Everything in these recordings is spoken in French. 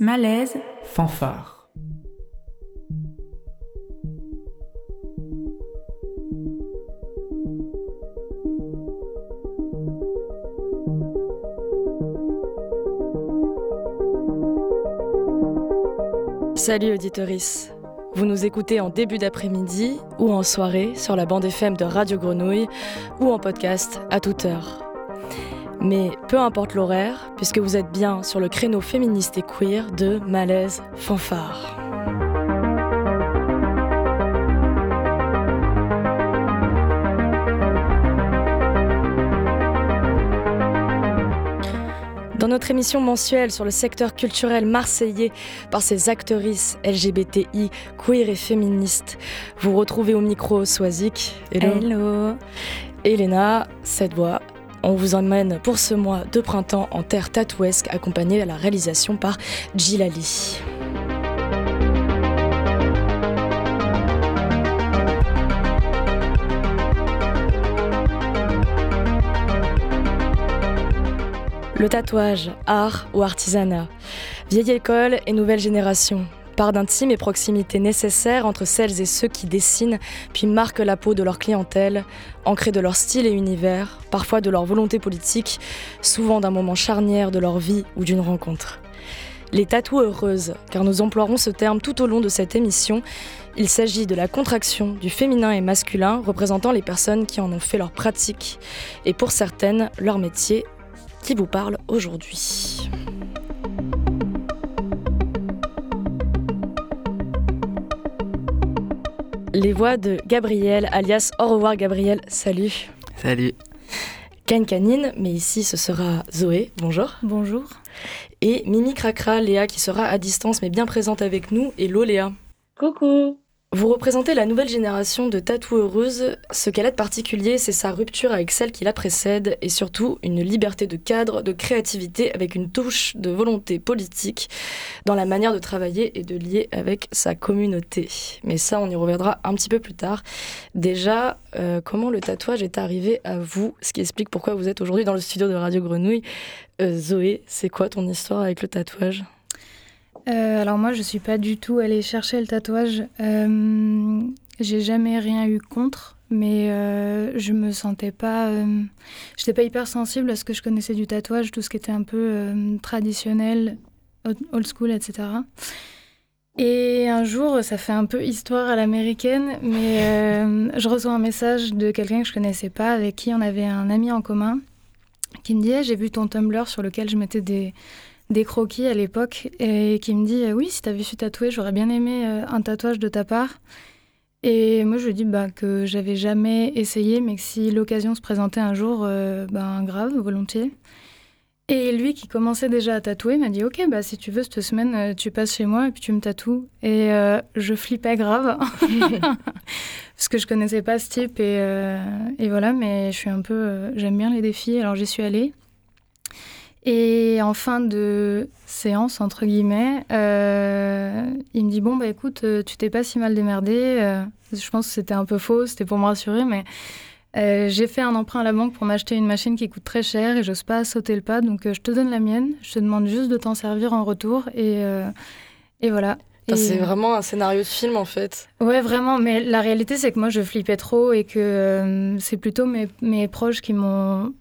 Malaise. Fanfare. Salut auditoris. Vous nous écoutez en début d'après-midi ou en soirée sur la bande FM de Radio Grenouille ou en podcast à toute heure. Mais peu importe l'horaire, puisque vous êtes bien sur le créneau féministe et queer de Malaise Fanfare. Dans notre émission mensuelle sur le secteur culturel marseillais par ses actrices LGBTI, queer et féministes, vous retrouvez au micro Swazik, Hello. Elena, cette voix. On vous emmène pour ce mois de printemps en terre tatouesque accompagnée à la réalisation par Gilali. Le tatouage, art ou artisanat? Vieille école et nouvelle génération. Part d'intime et proximité nécessaire entre celles et ceux qui dessinent, puis marquent la peau de leur clientèle, ancrée de leur style et univers, parfois de leur volonté politique, souvent d'un moment charnière de leur vie ou d'une rencontre. Les tatous heureuses, car nous emploierons ce terme tout au long de cette émission. Il s'agit de la contraction du féminin et masculin représentant les personnes qui en ont fait leur pratique et pour certaines leur métier qui vous parle aujourd'hui. Les voix de Gabriel, alias Au revoir Gabriel, salut. Salut. Can Canine, mais ici ce sera Zoé, bonjour. Bonjour. Et Mimi Cracra, Léa qui sera à distance mais bien présente avec nous. Hello Léa. Coucou. Vous représentez la nouvelle génération de tatoueuses. Ce qu'elle a de particulier, c'est sa rupture avec celle qui la précède et surtout une liberté de cadre, de créativité avec une touche de volonté politique dans la manière de travailler et de lier avec sa communauté. Mais ça, on y reviendra un petit peu plus tard. Déjà, euh, comment le tatouage est arrivé à vous? Ce qui explique pourquoi vous êtes aujourd'hui dans le studio de Radio Grenouille. Euh, Zoé, c'est quoi ton histoire avec le tatouage? Euh, alors moi, je suis pas du tout allée chercher le tatouage. Euh, J'ai jamais rien eu contre, mais euh, je me sentais pas. Euh, J'étais pas hyper sensible à ce que je connaissais du tatouage, tout ce qui était un peu traditionnel, old- school, etc. Et un jour, ça fait un peu histoire à l'américaine, mais je reçois un message de quelqu'un que je connaissais pas, avec qui on avait un ami en commun, qui me dit J'ai vu ton Tumblr sur lequel je mettais des, des croquis à l'époque, et qui me dit euh, Oui, si t'avais su tatouer, j'aurais bien aimé euh, un tatouage de ta part. Et moi, je lui dis bah, que j'avais jamais essayé, mais que si l'occasion se présentait un jour, euh, ben grave, volontiers. Et lui, qui commençait déjà à tatouer, m'a dit Ok, bah, si tu veux, cette semaine, tu passes chez moi et puis tu me tatoues. Et euh, je flippais grave, parce que je connaissais pas ce type. Et, euh, et voilà, mais je suis un peu. J'aime bien les défis, alors j'y suis allée. Et en fin de séance, entre guillemets, euh, il me dit Bon, bah écoute, euh, tu t'es pas si mal démerdé. Euh, je pense que c'était un peu faux, c'était pour me rassurer, mais euh, j'ai fait un emprunt à la banque pour m'acheter une machine qui coûte très cher et j'ose pas sauter le pas. Donc je te donne la mienne, je te demande juste de t'en servir en retour. Et, et voilà. Et- C'est vraiment un scénario de film en fait. Ouais, vraiment. Mais la réalité, c'est que moi, je flippais trop et que c'est plutôt mes, mes proches qui m'ont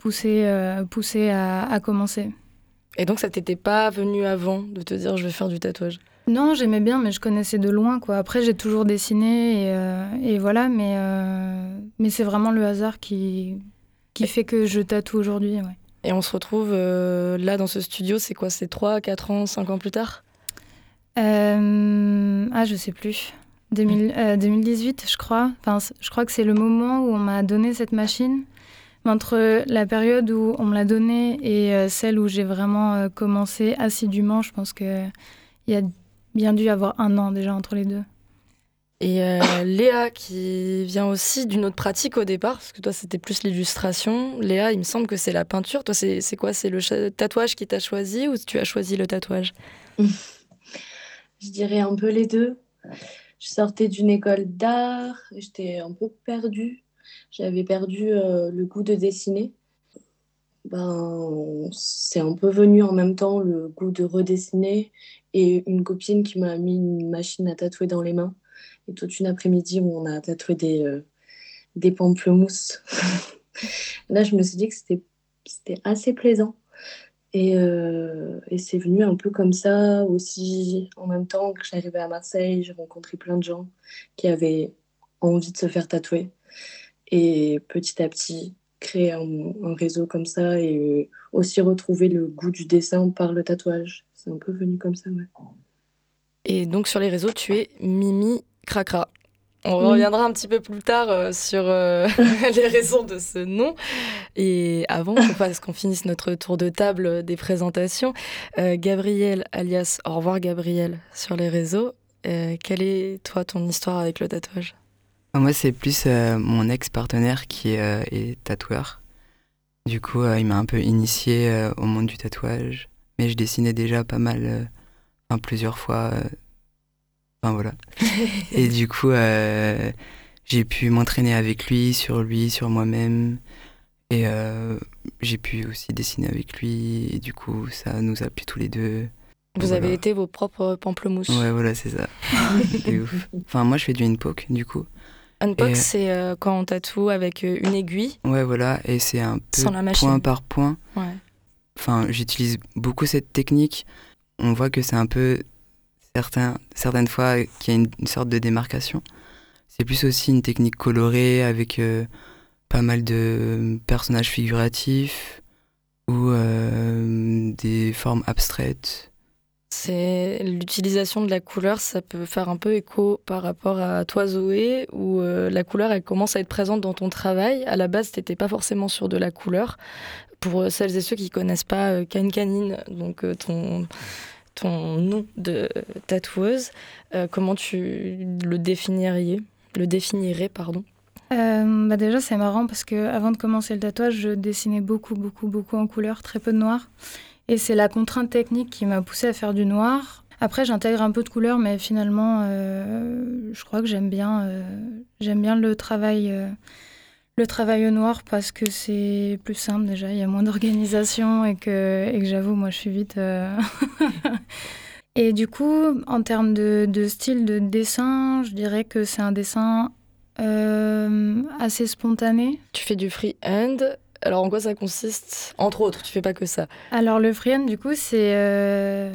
poussé, euh, poussé à, à commencer. Et donc ça t'était pas venu avant de te dire je vais faire du tatouage? Non, j'aimais bien, mais je connaissais de loin, quoi. Après, j'ai toujours dessiné et, euh, et voilà, mais, euh, mais c'est vraiment le hasard qui, qui fait que je tatoue aujourd'hui, ouais. Et on se retrouve euh, là dans ce studio, c'est quoi? C'est 3, 4 ans, 5 ans plus tard? Ah, je sais plus. 2000, euh, 2018, je crois. Enfin, je crois que c'est le moment où on m'a donné cette machine. Entre la période où on me l'a donnée et euh, celle où j'ai vraiment euh, commencé assidûment, je pense qu'il y a bien dû y avoir un an déjà entre les deux. Et euh, Léa qui vient aussi d'une autre pratique au départ, parce que toi c'était plus l'illustration. Léa, il me semble que c'est la peinture. Toi c'est c'est quoi? C'est le cha- tatouage qui t'a choisi ou tu as choisi le tatouage? Je dirais un peu les deux. Je sortais d'une école d'art, j'étais un peu perdue. J'avais perdu euh, le goût de dessiner. ben, c'est un peu venu en même temps le goût de redessiner et une copine qui m'a mis une machine à tatouer dans les mains. Et toute une après-midi où on a tatoué des, euh, des pamplemousses. Là, je me suis dit que c'était assez plaisant. Et, euh, et c'est venu un peu comme ça aussi. En même temps que j'arrivais à Marseille, j'ai rencontré plein de gens qui avaient envie de se faire tatouer. Et petit à petit, créer un, réseau comme ça et aussi retrouver le goût du dessin par le tatouage. C'est un peu venu comme ça, ouais. Et donc sur les réseaux, tu es Mimi Cracra. On reviendra un petit peu plus tard euh, sur euh, les raisons de ce nom. Et avant qu'on fasse, qu'on finisse notre tour de table des présentations, euh, Gabriel, alias Au revoir Gabriel, sur les réseaux, quelle est toi ton histoire avec le tatouage? Moi, c'est plus mon ex-partenaire qui est tatoueur. Du coup, il m'a un peu initié au monde du tatouage. Mais je dessinais déjà pas mal, enfin, plusieurs fois Enfin voilà. et du coup, euh, j'ai pu m'entraîner avec lui, sur lui, sur moi-même. Et euh, j'ai pu aussi dessiner avec lui. Et du coup, ça nous a plu tous les deux. Vous avez été vos propres pamplemousses. Ouais, voilà, c'est ça. ouf. Enfin, moi, je fais du unpoke, du coup. Unpoke, c'est euh, quand on tatoue avec une aiguille. Ouais, voilà. Et c'est un peu point par point. Ouais. Enfin, j'utilise beaucoup cette technique. On voit que c'est un peu certains, certaines fois qu'il y a une, sorte de démarcation. C'est plus aussi une technique colorée avec euh, pas mal de personnages figuratifs ou euh, des formes abstraites. C'est l'utilisation de la couleur, ça peut faire un peu écho par rapport à toi Zoé, où euh, la couleur elle commence à être présente dans ton travail. À la base, tu n'étais pas forcément sur de la couleur. Pour celles et ceux qui connaissent pas Can Canine, donc ton ton nom de tatoueuse, euh, comment tu le définirais, le définirais pardon? Euh, bah déjà c'est marrant parce que avant de commencer le tatouage, je dessinais beaucoup beaucoup beaucoup en couleur, très peu de noir. Et c'est la contrainte technique qui m'a poussée à faire du noir. Après j'intègre un peu de couleur, mais finalement euh, je crois que j'aime bien j'aime bien le travail le travail au noir parce que c'est plus simple déjà, il y a moins d'organisation et que, et que j'avoue, moi je suis vite. Euh, et du coup, en termes de, de, style de dessin, je dirais que c'est un dessin euh, assez spontané. Tu fais du freehand. Alors en quoi ça consiste? Entre autres, tu fais pas que ça. Alors le freehand, du coup, c'est euh,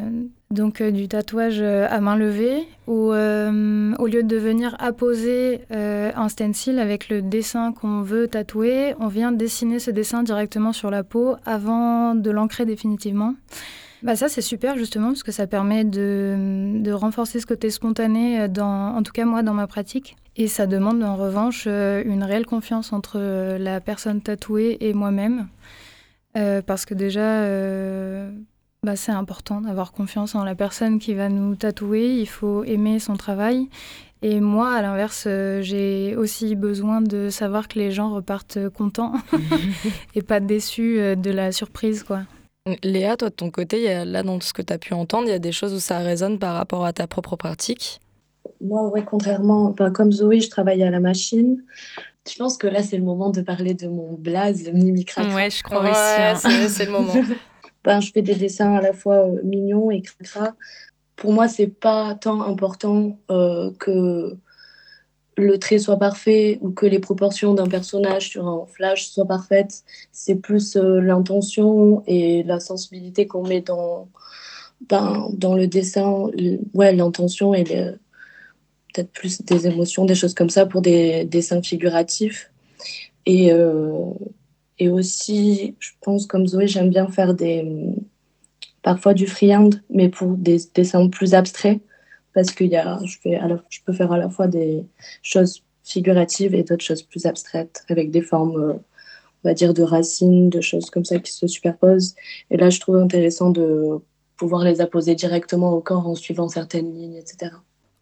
donc euh, du tatouage euh, à main levée, où au lieu de venir apposer un stencil avec le dessin qu'on veut tatouer, on vient dessiner ce dessin directement sur la peau avant de l'ancrer définitivement. Bah ça c'est super justement parce que ça permet de, de, renforcer ce côté spontané, dans, en tout cas moi dans ma pratique. Et ça demande en revanche une réelle confiance entre la personne tatouée et moi-même. parce que déjà, bah, c'est important d'avoir confiance en la personne qui va nous tatouer. Il faut aimer son travail. Et moi, à l'inverse, euh, j'ai aussi besoin de savoir que les gens repartent contents et pas déçus euh, de la surprise. quoi. Léa, toi de ton côté, y a, là dans ce que tu as pu entendre, il y a des choses où ça résonne par rapport à ta propre pratique? Moi, ouais, contrairement, comme Zoé, je travaille à la machine. Je pense que là, c'est le moment de parler de mon blaze, le mini Ouais, je crois aussi. Hein. C'est le moment. Ben, je fais des dessins à la fois euh, mignons et cracra. Pour moi, c'est pas tant important euh, que le trait soit parfait ou que les proportions d'un personnage sur un flash soient parfaites. C'est plus euh, l'intention et la sensibilité qu'on met dans, dans le dessin. Ouais, l'intention et peut-être plus des émotions, des choses comme ça pour des dessins figuratifs. Et, et aussi, je pense, comme Zoé, j'aime bien faire des, parfois du freehand, mais pour des dessins plus abstraits, parce que y a, je, je peux faire à la fois des choses figuratives et d'autres choses plus abstraites, avec des formes, euh, on va dire, de racines, de choses comme ça qui se superposent. Et là, je trouve intéressant de pouvoir les apposer directement au corps en suivant certaines lignes, etc.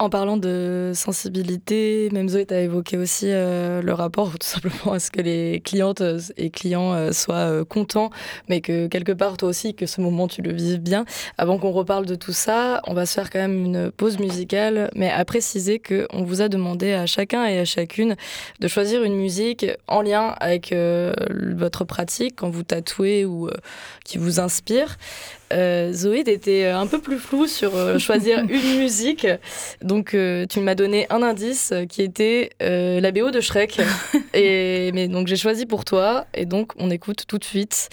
En parlant de sensibilité, même Zoé, tu as évoqué aussi euh, le rapport tout simplement à ce que les clientes et clients euh, soient euh, contents, mais que quelque part, toi aussi, que ce moment, tu le vives bien. Avant qu'on reparle de tout ça, on va se faire quand même une pause musicale, mais à préciser qu'on vous a demandé à chacun et à chacune de choisir une musique en lien avec votre pratique quand vous tatouez ou qui vous inspire. Euh, Zoé était un peu plus floue sur euh, choisir une musique. Donc, euh, tu m'as donné un indice qui était la BO de Shrek. et, mais donc, j'ai choisi pour toi. Et donc, on écoute tout de suite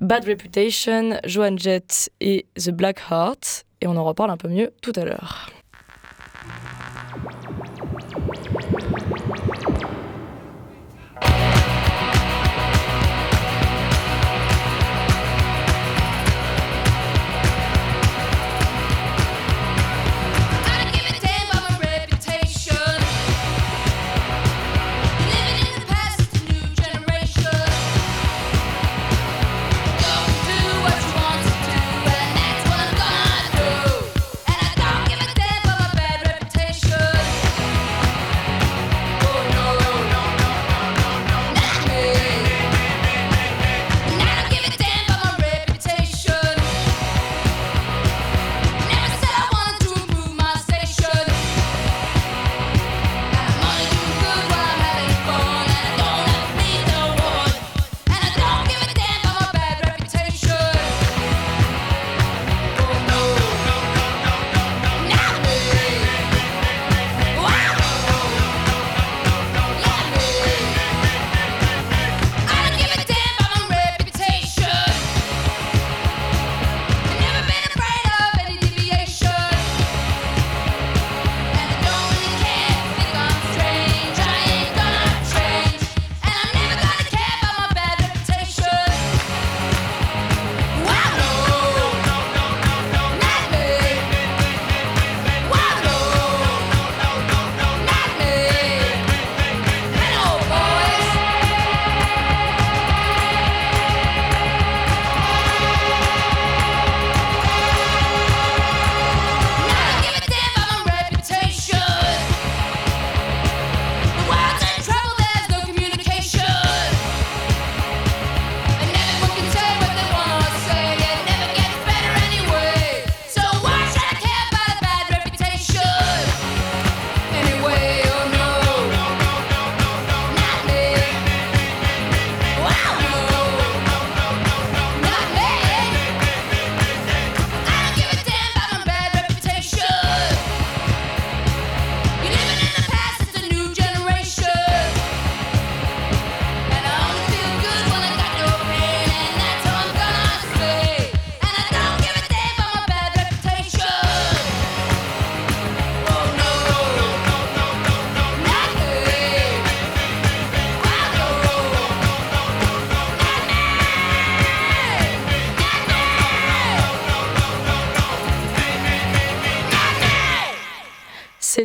Bad Reputation, Joan Jett et The Black Heart. Et on en reparle un peu mieux tout à l'heure.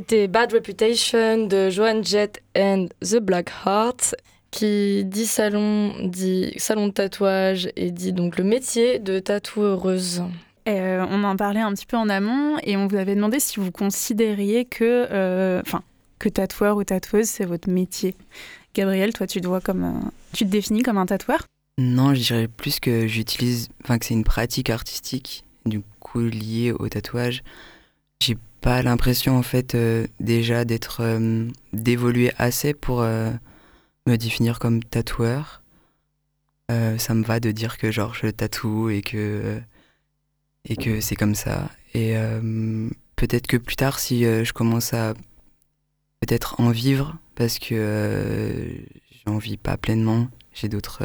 C'était Bad Reputation de Joan Jett and The Black Heart qui dit salon, dit salon de tatouage et dit donc le métier de tatoueuse. Euh, on en parlait un petit peu en amont et on vous avait demandé si vous considériez que, euh, enfin, que tatoueur ou tatoueuse c'est votre métier. Gabriel, toi, tu te vois comme, tu te définis comme un tatoueur? Non, je dirais plus que j'utilise, enfin que c'est une pratique artistique du coup liée au tatouage. J'ai pas l'impression en fait euh, déjà d'être euh, d'évoluer assez pour euh, me définir comme tatoueur. ça me va de dire que genre je tatoue et que et que c'est comme ça. Et peut-être que plus tard, si je commence à peut-être en vivre, parce que j'en vis pas pleinement, j'ai d'autres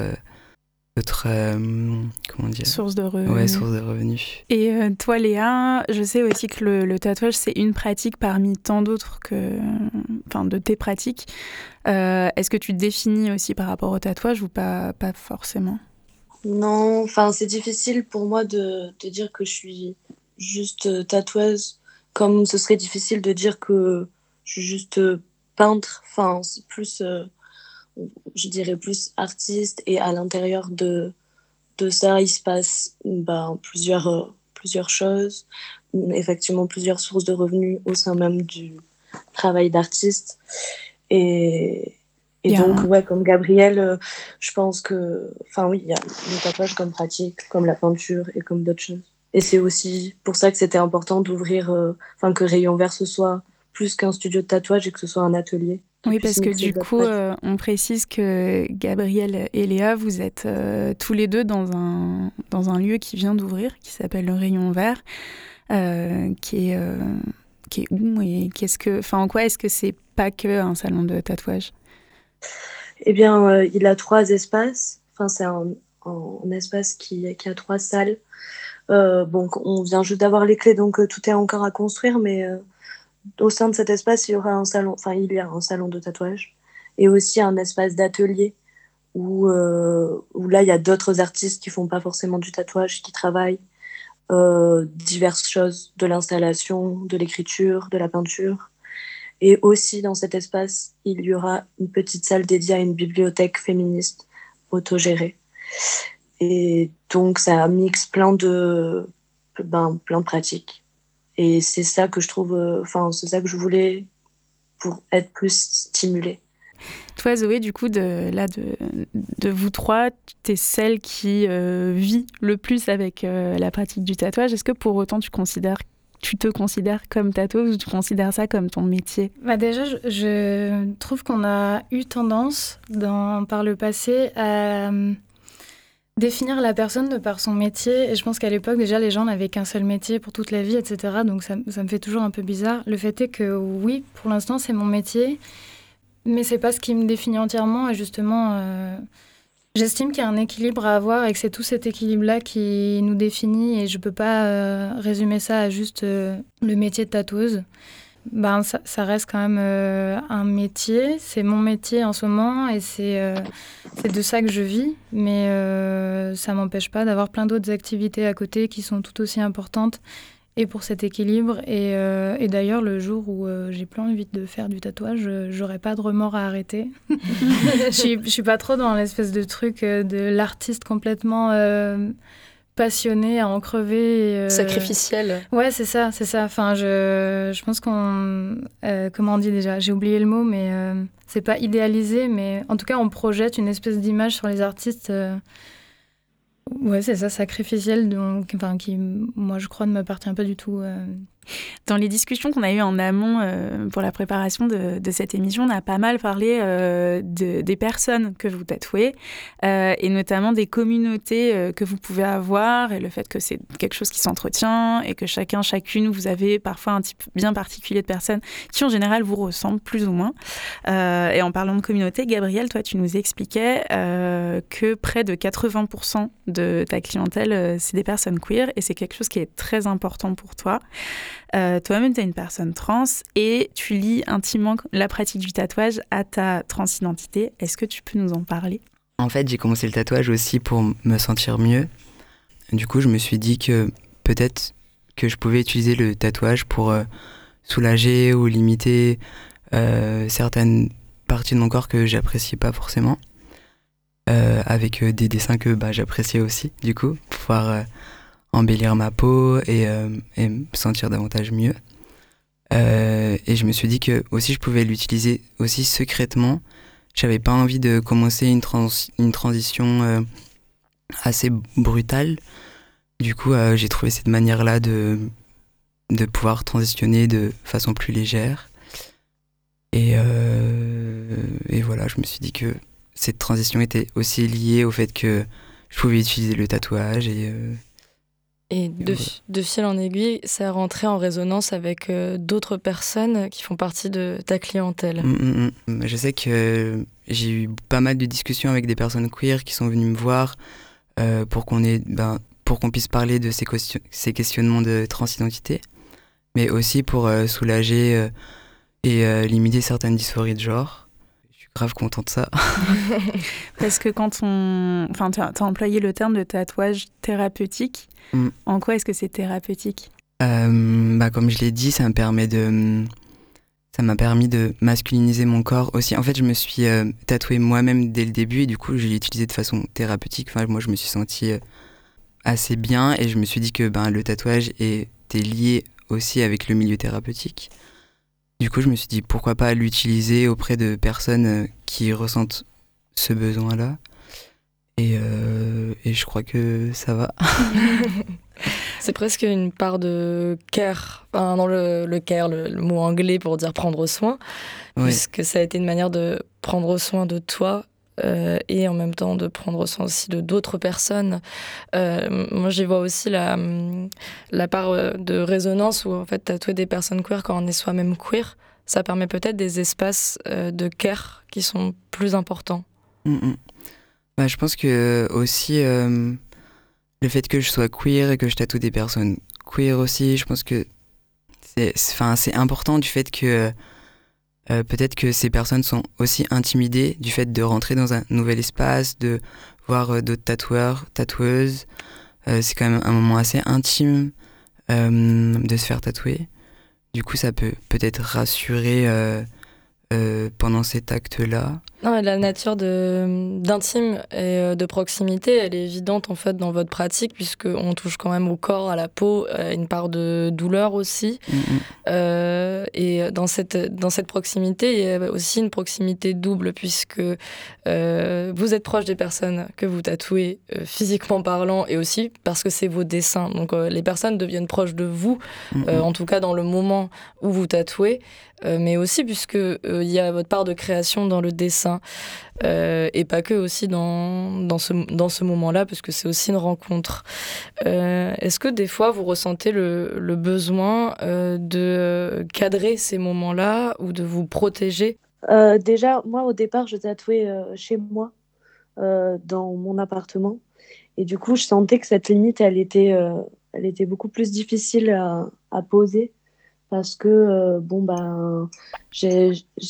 d'autres euh, comment dire sources de revenus. Ouais, sources de revenus. Et euh, toi Léa, je sais aussi que le, tatouage c'est une pratique parmi tant d'autres que enfin de tes pratiques. Euh, est-ce que tu te définis aussi par rapport au tatouage ou pas pas forcément? Non, enfin c'est difficile pour moi de, de, dire que je suis juste tatoueuse comme ce serait difficile de dire que je suis juste peintre, enfin c'est plus je dirais plus artiste et à l'intérieur de, de ça il se passe bah, plusieurs, plusieurs choses effectivement plusieurs sources de revenus au sein même du travail d'artiste. Et, et donc, ouais, comme Gabriel, euh, je pense que, enfin oui, il y a le tatouage comme pratique, comme la peinture et comme d'autres choses. Et c'est aussi pour ça que c'était important d'ouvrir, euh, enfin que Rayon Vert ce soit plus qu'un studio de tatouage et que ce soit un atelier. Oui, parce que du coup, euh, on précise que Gabriel et Léa, vous êtes tous les deux dans un, dans un lieu qui vient d'ouvrir, qui s'appelle le Rayon Vert, qui est qui est où et qu'est-ce que, enfin, en quoi est-ce que c'est pas que un salon de tatouage? Eh bien, euh, il a trois espaces. Enfin, c'est un, espace qui, qui, a trois salles. Euh, bon, on vient juste d'avoir les clés, donc euh, tout est encore à construire, mais au sein de cet espace, il y aura un salon. Enfin, il y a un salon de tatouage et aussi un espace d'atelier où, où là, il y a d'autres artistes qui font pas forcément du tatouage, qui travaillent euh, diverses choses, de l'installation, de l'écriture, de la peinture. Et aussi dans cet espace, il y aura une petite salle dédiée à une bibliothèque féministe autogérée. Et donc ça mixe plein de, ben, plein de pratiques. Et c'est ça que je trouve, euh, enfin c'est ça que je voulais pour être plus stimulée. Toi, Zoé, du coup, de, là, de, de vous trois, tu es celle qui euh, vit le plus avec euh, la pratique du tatouage. Est-ce que pour autant, tu considères tu te considères comme tatoueuse ou tu considères ça comme ton métier? Bah Déjà, je, trouve qu'on a eu tendance dans, par le passé à euh, définir la personne de par son métier. Et je pense qu'à l'époque, déjà, les gens n'avaient qu'un seul métier pour toute la vie, etc. Donc ça, ça, me fait toujours un peu bizarre. Le fait est que oui, pour l'instant, c'est mon métier. Mais c'est pas ce qui me définit entièrement. Et justement, euh, j'estime qu'il y a un équilibre à avoir et que c'est tout cet équilibre-là qui nous définit. Et je peux pas euh, résumer ça à juste euh, le métier de tatoueuse. Ben, ça, reste quand même un métier. C'est mon métier en ce moment et c'est de ça que je vis. Mais ça m'empêche pas d'avoir plein d'autres activités à côté qui sont tout aussi importantes et pour cet équilibre. Et, euh, d'ailleurs, le jour où euh, j'ai plus envie de faire du tatouage, j'aurais pas de remords à arrêter. je, suis, je suis pas trop dans l'espèce de truc euh, de l'artiste complètement passionné à en crever. Sacrificiel. Ouais, c'est ça, c'est ça. Enfin, je, je pense qu'on. comment on dit déjà J'ai oublié le mot, mais c'est pas idéalisé, mais en tout cas, on projette une espèce d'image sur les artistes Ouais, c'est ça, sacrificiel, donc, enfin, qui, moi, je crois, ne m'appartient pas du tout. Euh. Dans les discussions qu'on a eues en amont euh, pour la préparation de, cette émission, on a pas mal parlé euh, de, des personnes que vous tatouez et notamment des communautés que vous pouvez avoir et le fait que c'est quelque chose qui s'entretient et que chacun, chacune, vous avez parfois un type bien particulier de personnes qui en général vous ressemblent plus ou moins. et en parlant de communauté, Gabriel, toi, tu nous expliquais que près de 80% de ta clientèle, euh, c'est des personnes queer et c'est quelque chose qui est très important pour toi. Euh, toi-même, tu es une personne trans et tu lis intimement la pratique du tatouage à ta transidentité. Est-ce que tu peux nous en parler? En fait, j'ai commencé le tatouage aussi pour me sentir mieux. Du coup, je me suis dit que peut-être que je pouvais utiliser le tatouage pour euh, soulager ou limiter certaines parties de mon corps que j'appréciais pas forcément. Euh, avec euh, des dessins que bah, j'appréciais aussi, du coup, pour pouvoir euh, embellir ma peau et, et, me sentir davantage mieux. et je me suis dit que aussi je pouvais l'utiliser aussi secrètement. J'avais pas envie de commencer une, trans une transition assez brutale. Du coup, j'ai trouvé cette manière-là de, de pouvoir transitionner de façon plus légère. Et, et voilà, je me suis dit que cette transition était aussi liée au fait que je pouvais utiliser le tatouage et. Euh, et de, de, fil en aiguille, ça a rentré en résonance avec euh, d'autres personnes qui font partie de ta clientèle. Mm, mm, mm. Je sais que j'ai eu pas mal de discussions avec des personnes queer qui sont venues me voir euh, pour qu'on ben, pour qu'on puisse parler de ces, ces, questionnements de transidentité, mais aussi pour soulager et limiter certaines dysphories de genre grave content de ça. Parce que quand on. Enfin, tu as, employé le terme de tatouage thérapeutique. Mm. En quoi est-ce que c'est thérapeutique? Euh, bah, Comme je l'ai dit, ça me permet de. Ça m'a permis de masculiniser mon corps aussi. En fait, je me suis euh, tatouée moi-même dès le début et du coup, je l'ai utilisé de façon thérapeutique. Enfin, moi, je me suis sentie euh, assez bien et je me suis dit que ben, le tatouage est c'était lié aussi avec le milieu thérapeutique. Du coup, je me suis dit pourquoi pas l'utiliser auprès de personnes qui ressentent ce besoin-là. Et, et je crois que ça va. C'est presque une part de care, enfin, dans le, le care, le, mot anglais pour dire prendre soin, puisque ça a été une manière de prendre soin de toi euh, et en même temps de prendre soin aussi de d'autres personnes. Euh, moi, j'y vois aussi la, la part euh, de résonance où en fait tatouer des personnes queer quand on est soi-même queer, ça permet peut-être des espaces de care qui sont plus importants. Mm, mm. Bah, je pense que aussi le fait que je sois queer et que je tatoue des personnes queer aussi, je pense que c'est important du fait que euh, peut-être que ces personnes sont aussi intimidées du fait de rentrer dans un nouvel espace, de voir euh, d'autres tatoueurs, tatoueuses. Euh, c'est quand même un moment assez intime de se faire tatouer. Du coup, ça peut peut-être rassurer pendant cet acte-là. Non, la nature d'intime et euh, de proximité, elle est évidente en fait dans votre pratique puisqu'on touche quand même au corps, à la peau, à une part de douleur aussi. Mm, mm. Euh, et dans cette, dans cette proximité, il y a aussi une proximité double puisque euh, vous êtes proche des personnes que vous tatouez physiquement parlant et aussi parce que c'est vos dessins. Donc les personnes deviennent proches de vous, mm, en tout cas dans le moment où vous tatouez, mais aussi puisque il y a votre part de création dans le dessin. Euh, et pas que aussi dans, dans ce, dans ce moment-là, parce que c'est aussi une rencontre. Euh, est-ce que des fois vous ressentez le, besoin euh, de cadrer ces moments-là ou de vous protéger? Déjà, moi au départ, je tatouais chez moi, dans mon appartement. Et du coup, je sentais que cette limite, elle était, elle était beaucoup plus difficile à poser parce que bon ben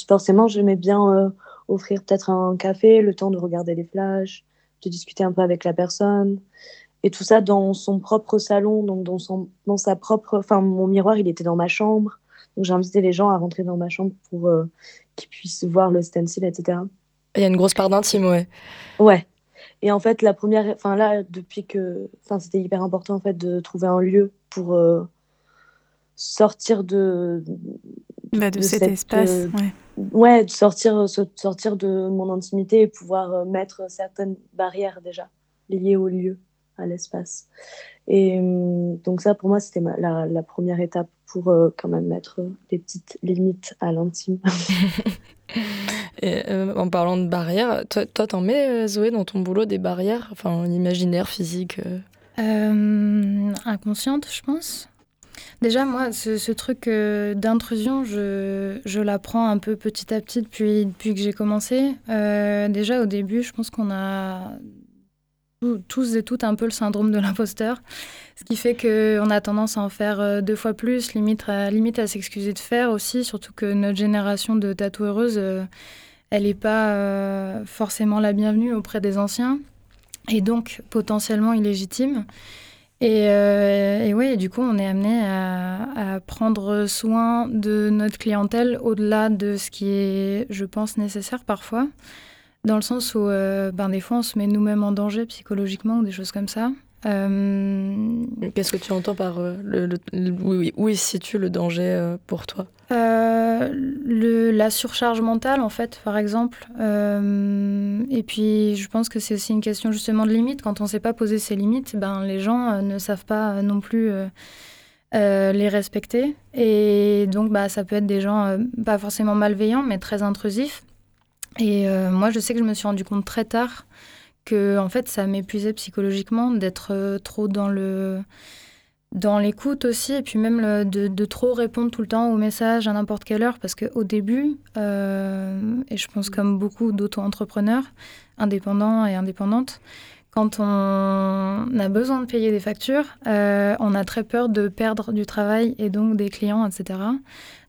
forcément j'aimais bien offrir peut-être un café, le temps de regarder les flashs, de discuter un peu avec la personne. Et tout ça dans son propre salon, donc dans, son, dans sa propre. Enfin, mon miroir, il était dans ma chambre. Donc j'ai invité les gens à rentrer dans ma chambre pour euh, qu'ils puissent voir le stencil, etc. Il y a une grosse part d'intime, ouais. Ouais. Et en fait, la première. Enfin, là, depuis que. Enfin, c'était hyper important, en fait, de trouver un lieu pour euh, sortir de. Bah, de, cet espace, euh, ouais ouais, de sortir, sortir de mon intimité et pouvoir euh, mettre certaines barrières déjà liées au lieu, à l'espace. Et hum, donc ça, pour moi, c'était la, la, première étape pour euh, quand même mettre des petites limites à l'intime. et euh, en parlant de barrières, toi, toi, t'en mets, Zoé, dans ton boulot, des barrières, enfin, imaginaire, physique Inconsciente, je pense. Déjà, moi, ce, truc euh, d'intrusion, je, je l'apprends un peu petit à petit depuis, depuis que j'ai commencé. Euh, déjà, au début, je pense qu'on a tous et toutes un peu le syndrome de l'imposteur, ce qui fait qu'on a tendance à en faire euh, deux fois plus, limite à, limite à s'excuser de faire aussi, surtout que notre génération de tatoueuses, elle n'est pas forcément la bienvenue auprès des anciens, et donc potentiellement illégitime. Et, euh, oui, du coup, on est amené à, prendre soin de notre clientèle au-delà de ce qui est, je pense, nécessaire parfois, dans le sens où, euh, ben, des fois, on se met nous-mêmes en danger psychologiquement ou des choses comme ça. Euh, Qu'est-ce que tu entends par euh, le, le, où, il situe le danger euh, pour toi? Le, La surcharge mentale, en fait, par exemple. et puis, je pense que c'est aussi une question justement de limite. Quand on ne sait pas poser ses limites, ben, les gens ne savent pas non plus les respecter. Et donc, bah, ça peut être des gens pas forcément malveillants, mais très intrusifs. Et moi, je sais que je me suis rendu compte très tard que en fait ça m'épuisait psychologiquement d'être euh, trop dans le dans l'écoute aussi et puis même de, trop répondre tout le temps aux messages à n'importe quelle heure parce qu'au début euh, et je pense comme beaucoup d'auto-entrepreneurs indépendants et indépendantes quand on a besoin de payer des factures, euh, on a très peur de perdre du travail et donc des clients, etc.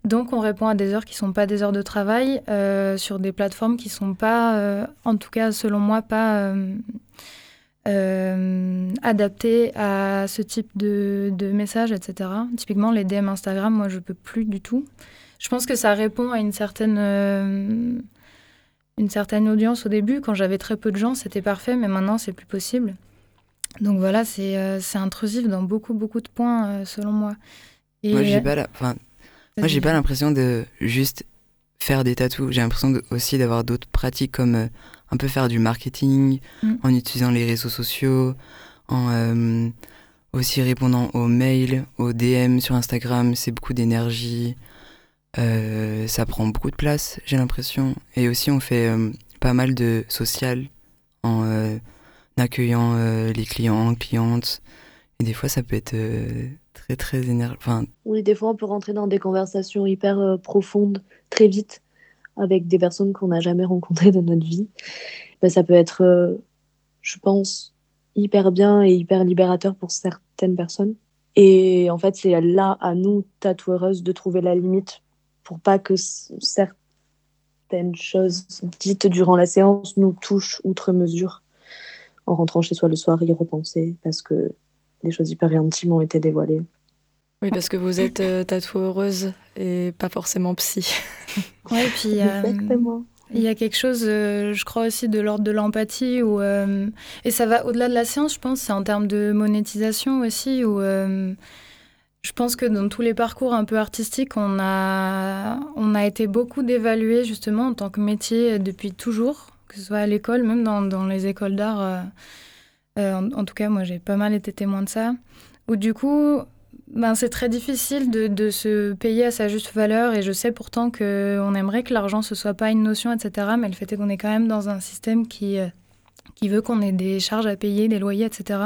Donc on répond à des heures qui ne sont pas des heures de travail euh, sur des plateformes qui ne sont pas, euh, en tout cas selon moi, pas adaptées à ce type de, de messages, etc. Typiquement les DM Instagram, moi je peux plus du tout. Je pense que ça répond à une certaine une certaine audience au début. Quand j'avais très peu de gens, c'était parfait, mais maintenant, c'est plus possible. donc voilà, c'est intrusif dans beaucoup, beaucoup de points, selon moi. Et moi, j'ai pas moi, j'ai pas l'impression de juste faire des tatous. J'ai l'impression aussi d'avoir d'autres pratiques comme un peu faire du marketing mm. en utilisant les réseaux sociaux, en aussi répondant aux mails, aux DM sur Instagram, c'est beaucoup d'énergie. Euh, ça prend beaucoup de place, j'ai l'impression. Et aussi, on fait euh, pas mal de social en euh, accueillant les clients, clientes. Et des fois, ça peut être très, très. Enfin... Oui, des fois, on peut rentrer dans des conversations hyper profondes très vite avec des personnes qu'on n'a jamais rencontrées dans notre vie. Ben, ça peut être, je pense, hyper bien et hyper libérateur pour certaines personnes. Et en fait, c'est là, à nous, tatoueuses, de trouver la limite pour pas que certaines choses dites durant la séance nous touchent outre mesure en rentrant chez soi le soir y repenser parce que des choses hyper intimes ont été dévoilées. Oui, parce que vous êtes euh, tatoueuse et pas forcément psy. Oui, puis euh. Il y a quelque chose, euh, je crois aussi, de l'ordre de l'empathie. Euh, et ça va au-delà de la science, je pense. C'est en termes de monétisation aussi. Où, euh, je pense que dans tous les parcours un peu artistiques, on a, on a été beaucoup dévalué justement en tant que métier depuis toujours, que ce soit à l'école, même dans, les écoles d'art. En, en, tout cas, moi, j'ai pas mal été témoin de ça. Où du coup, ben, c'est très difficile de, se payer à sa juste valeur et je sais pourtant qu'on aimerait que l'argent ce soit pas une notion, etc. Mais le fait est qu'on est quand même dans un système qui, euh, qui veut qu'on ait des charges à payer, des loyers, etc.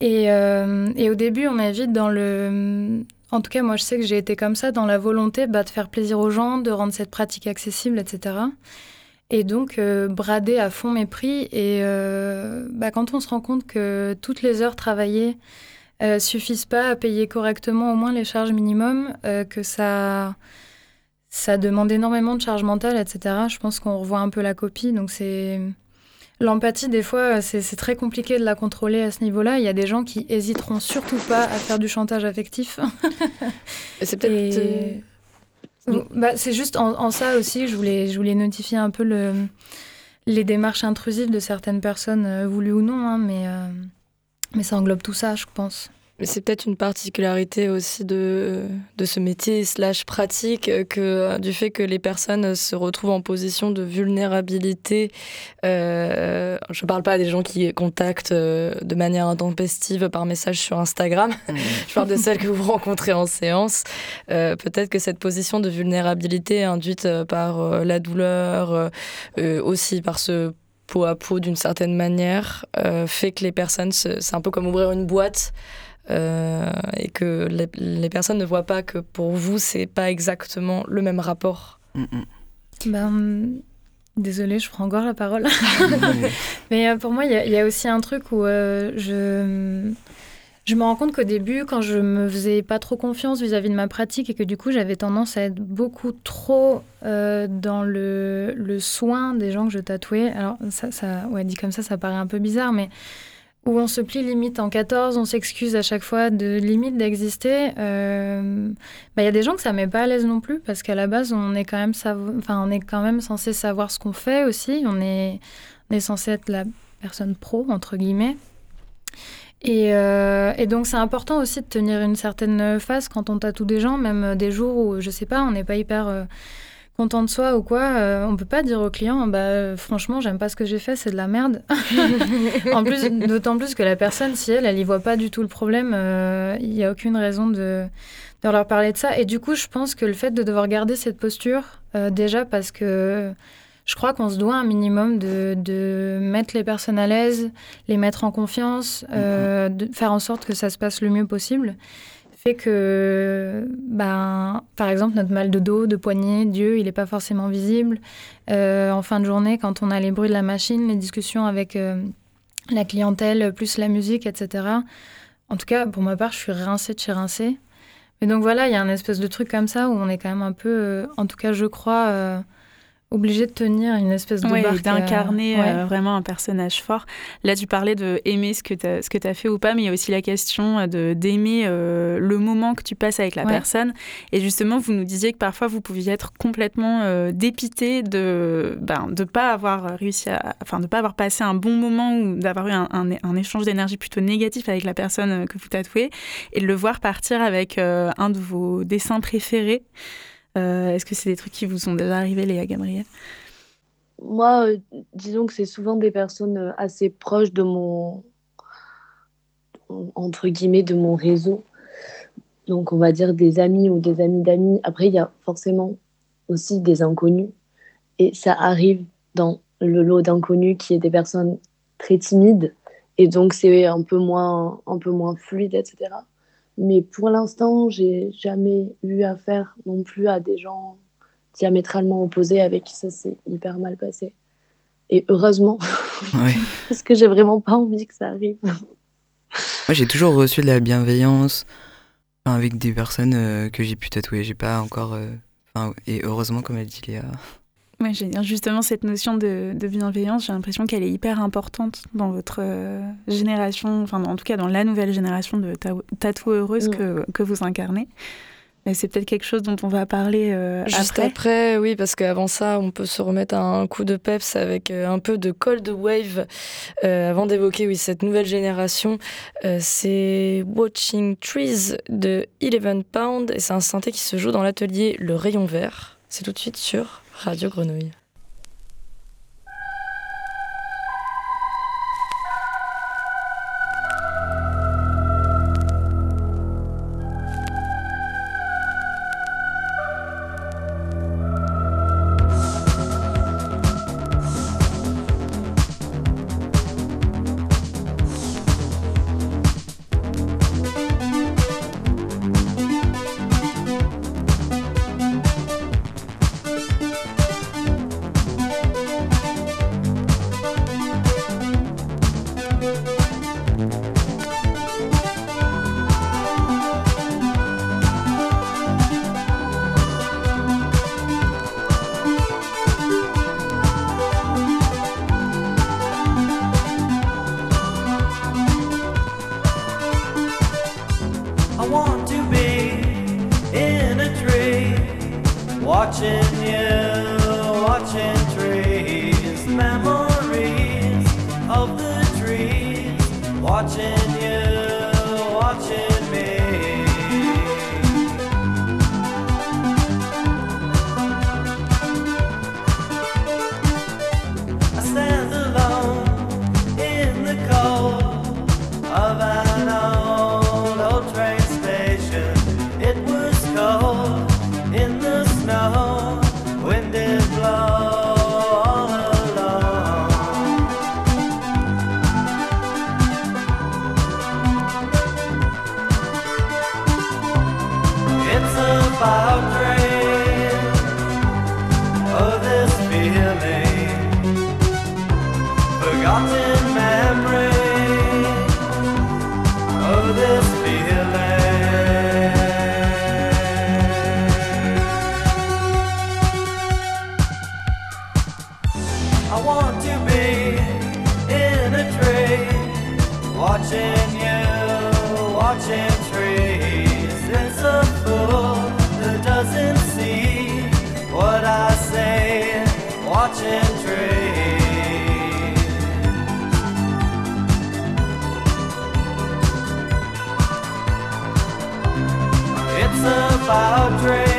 Et, euh, et, au début, on est vite dans le... En tout cas, moi, je sais que j'ai été comme ça, dans la volonté bah, de faire plaisir aux gens, de rendre cette pratique accessible, etc. Et donc, euh, brader à fond mes prix. Et bah, quand on se rend compte que toutes les heures travaillées euh, suffisent pas à payer correctement au moins les charges minimum, euh, que ça, ça demande énormément de charges mentales, etc. Je pense qu'on revoit un peu la copie. Donc c'est l'empathie des fois, c'est très compliqué de la contrôler à ce niveau-là. Il y a des gens qui hésiteront surtout pas à faire du chantage affectif. c'est peut-être. Euh, bah, c'est juste en, ça aussi, je voulais, je voulais notifier un peu le, les démarches intrusives de certaines personnes, voulues ou non, hein, mais mais ça englobe tout ça, je pense. Mais c'est peut-être une particularité aussi de, de ce métier slash pratique que du fait que les personnes se retrouvent en position de vulnérabilité. Euh, je ne parle pas des gens qui contactent euh, de manière intempestive par message sur Instagram. Mmh. je parle de celles que vous rencontrez en séance. Euh, peut-être que cette position de vulnérabilité induite par la douleur, aussi par ce peau à peau d'une certaine manière euh, fait que les personnes, c'est un peu comme ouvrir une boîte euh, et que les, personnes ne voient pas que pour vous, c'est pas exactement le même rapport. Mm, mm. Ben, désolée, je prends encore la parole. Mais euh, pour moi, il y, y, a aussi un truc où je je me rends compte qu'au début, quand je me faisais pas trop confiance vis-à-vis de ma pratique et que du coup j'avais tendance à être beaucoup trop euh, dans le, le, soin des gens que je tatouais. Alors ça, ça, ouais, dit comme ça, ça paraît un peu bizarre, mais où on se plie limite en 14, on s'excuse à chaque fois de limite d'exister. Euh, bah, il y a des gens que ça met pas à l'aise non plus parce qu'à la base on est quand même enfin on est quand même censé savoir ce qu'on fait aussi. On est, censé être la personne pro entre guillemets. Euh, et, donc c'est important aussi de tenir une certaine face quand on tatoue des gens, même des jours où, je sais pas, on n'est pas hyper euh, content de soi ou quoi. Euh, on peut pas dire au client, bah franchement, j'aime pas ce que j'ai fait, c'est de la merde. en plus, d'autant plus que la personne, si elle, elle y voit pas du tout le problème, il n'y a aucune raison de, de leur parler de ça. Et du coup, je pense que le fait de devoir garder cette posture, déjà parce que je crois qu'on se doit un minimum de, de, mettre les personnes à l'aise, les mettre en confiance, euh, de faire en sorte que ça se passe le mieux possible. Que, ben, par exemple, notre mal de dos, de poignet, Dieu, il n'est pas forcément visible. Euh, en fin de journée, quand on a les bruits de la machine, les discussions avec euh, la clientèle, plus la musique, etc. En tout cas, pour ma part, je suis rincée de chez rincée. Mais donc voilà, il y a un espèce de truc comme ça où on est quand même un peu, en tout cas, je crois obligé de tenir une espèce de ouais, barque. d'incarner vraiment un personnage fort. Là, tu parlais de aimer ce que tu as, ce que as fait ou pas, mais il y a aussi la question de d'aimer le moment que tu passes avec la personne. Et justement, vous nous disiez que parfois, vous pouviez être complètement dépité de ben, de pas avoir réussi à... Enfin, de pas avoir passé un bon moment ou d'avoir eu un, un, échange d'énergie plutôt négatif avec la personne que vous tatouez et de le voir partir avec un de vos dessins préférés. Euh, est-ce que c'est des trucs qui vous sont déjà arrivés, Léa Gabriel? Moi, euh, disons que c'est souvent des personnes euh, assez proches de mon, entre guillemets, de mon réseau. Donc, on va dire des amis ou des amis d'amis. Après, il y a forcément aussi des inconnus. Et ça arrive dans le lot d'inconnus qui est des personnes très timides. Et donc, c'est un un peu moins fluide, etc. Mais pour l'instant, j'ai jamais eu affaire non plus à des gens diamétralement opposés avec qui ça s'est hyper mal passé. Et heureusement, parce que j'ai vraiment pas envie que ça arrive. Moi, j'ai toujours reçu de la bienveillance avec des personnes euh, que j'ai pu tatouer. J'ai pas encore. Euh, et heureusement, comme elle dit Léa, oui, justement, cette notion de, bienveillance, j'ai l'impression qu'elle est hyper importante dans votre euh, génération, enfin en tout cas dans la nouvelle génération de tatoueuses mm. que, que vous incarnez. C'est peut-être quelque chose dont on va parler euh, Juste après. oui, parce qu'avant ça, on peut se remettre à un coup de peps avec euh, un peu de cold wave. avant d'évoquer oui, cette nouvelle génération, c'est Watching Trees de Eleven Pound et c'est un synthé qui se joue dans l'atelier Le Rayon Vert. C'est tout de suite sur Radio Grenouille. out about drink.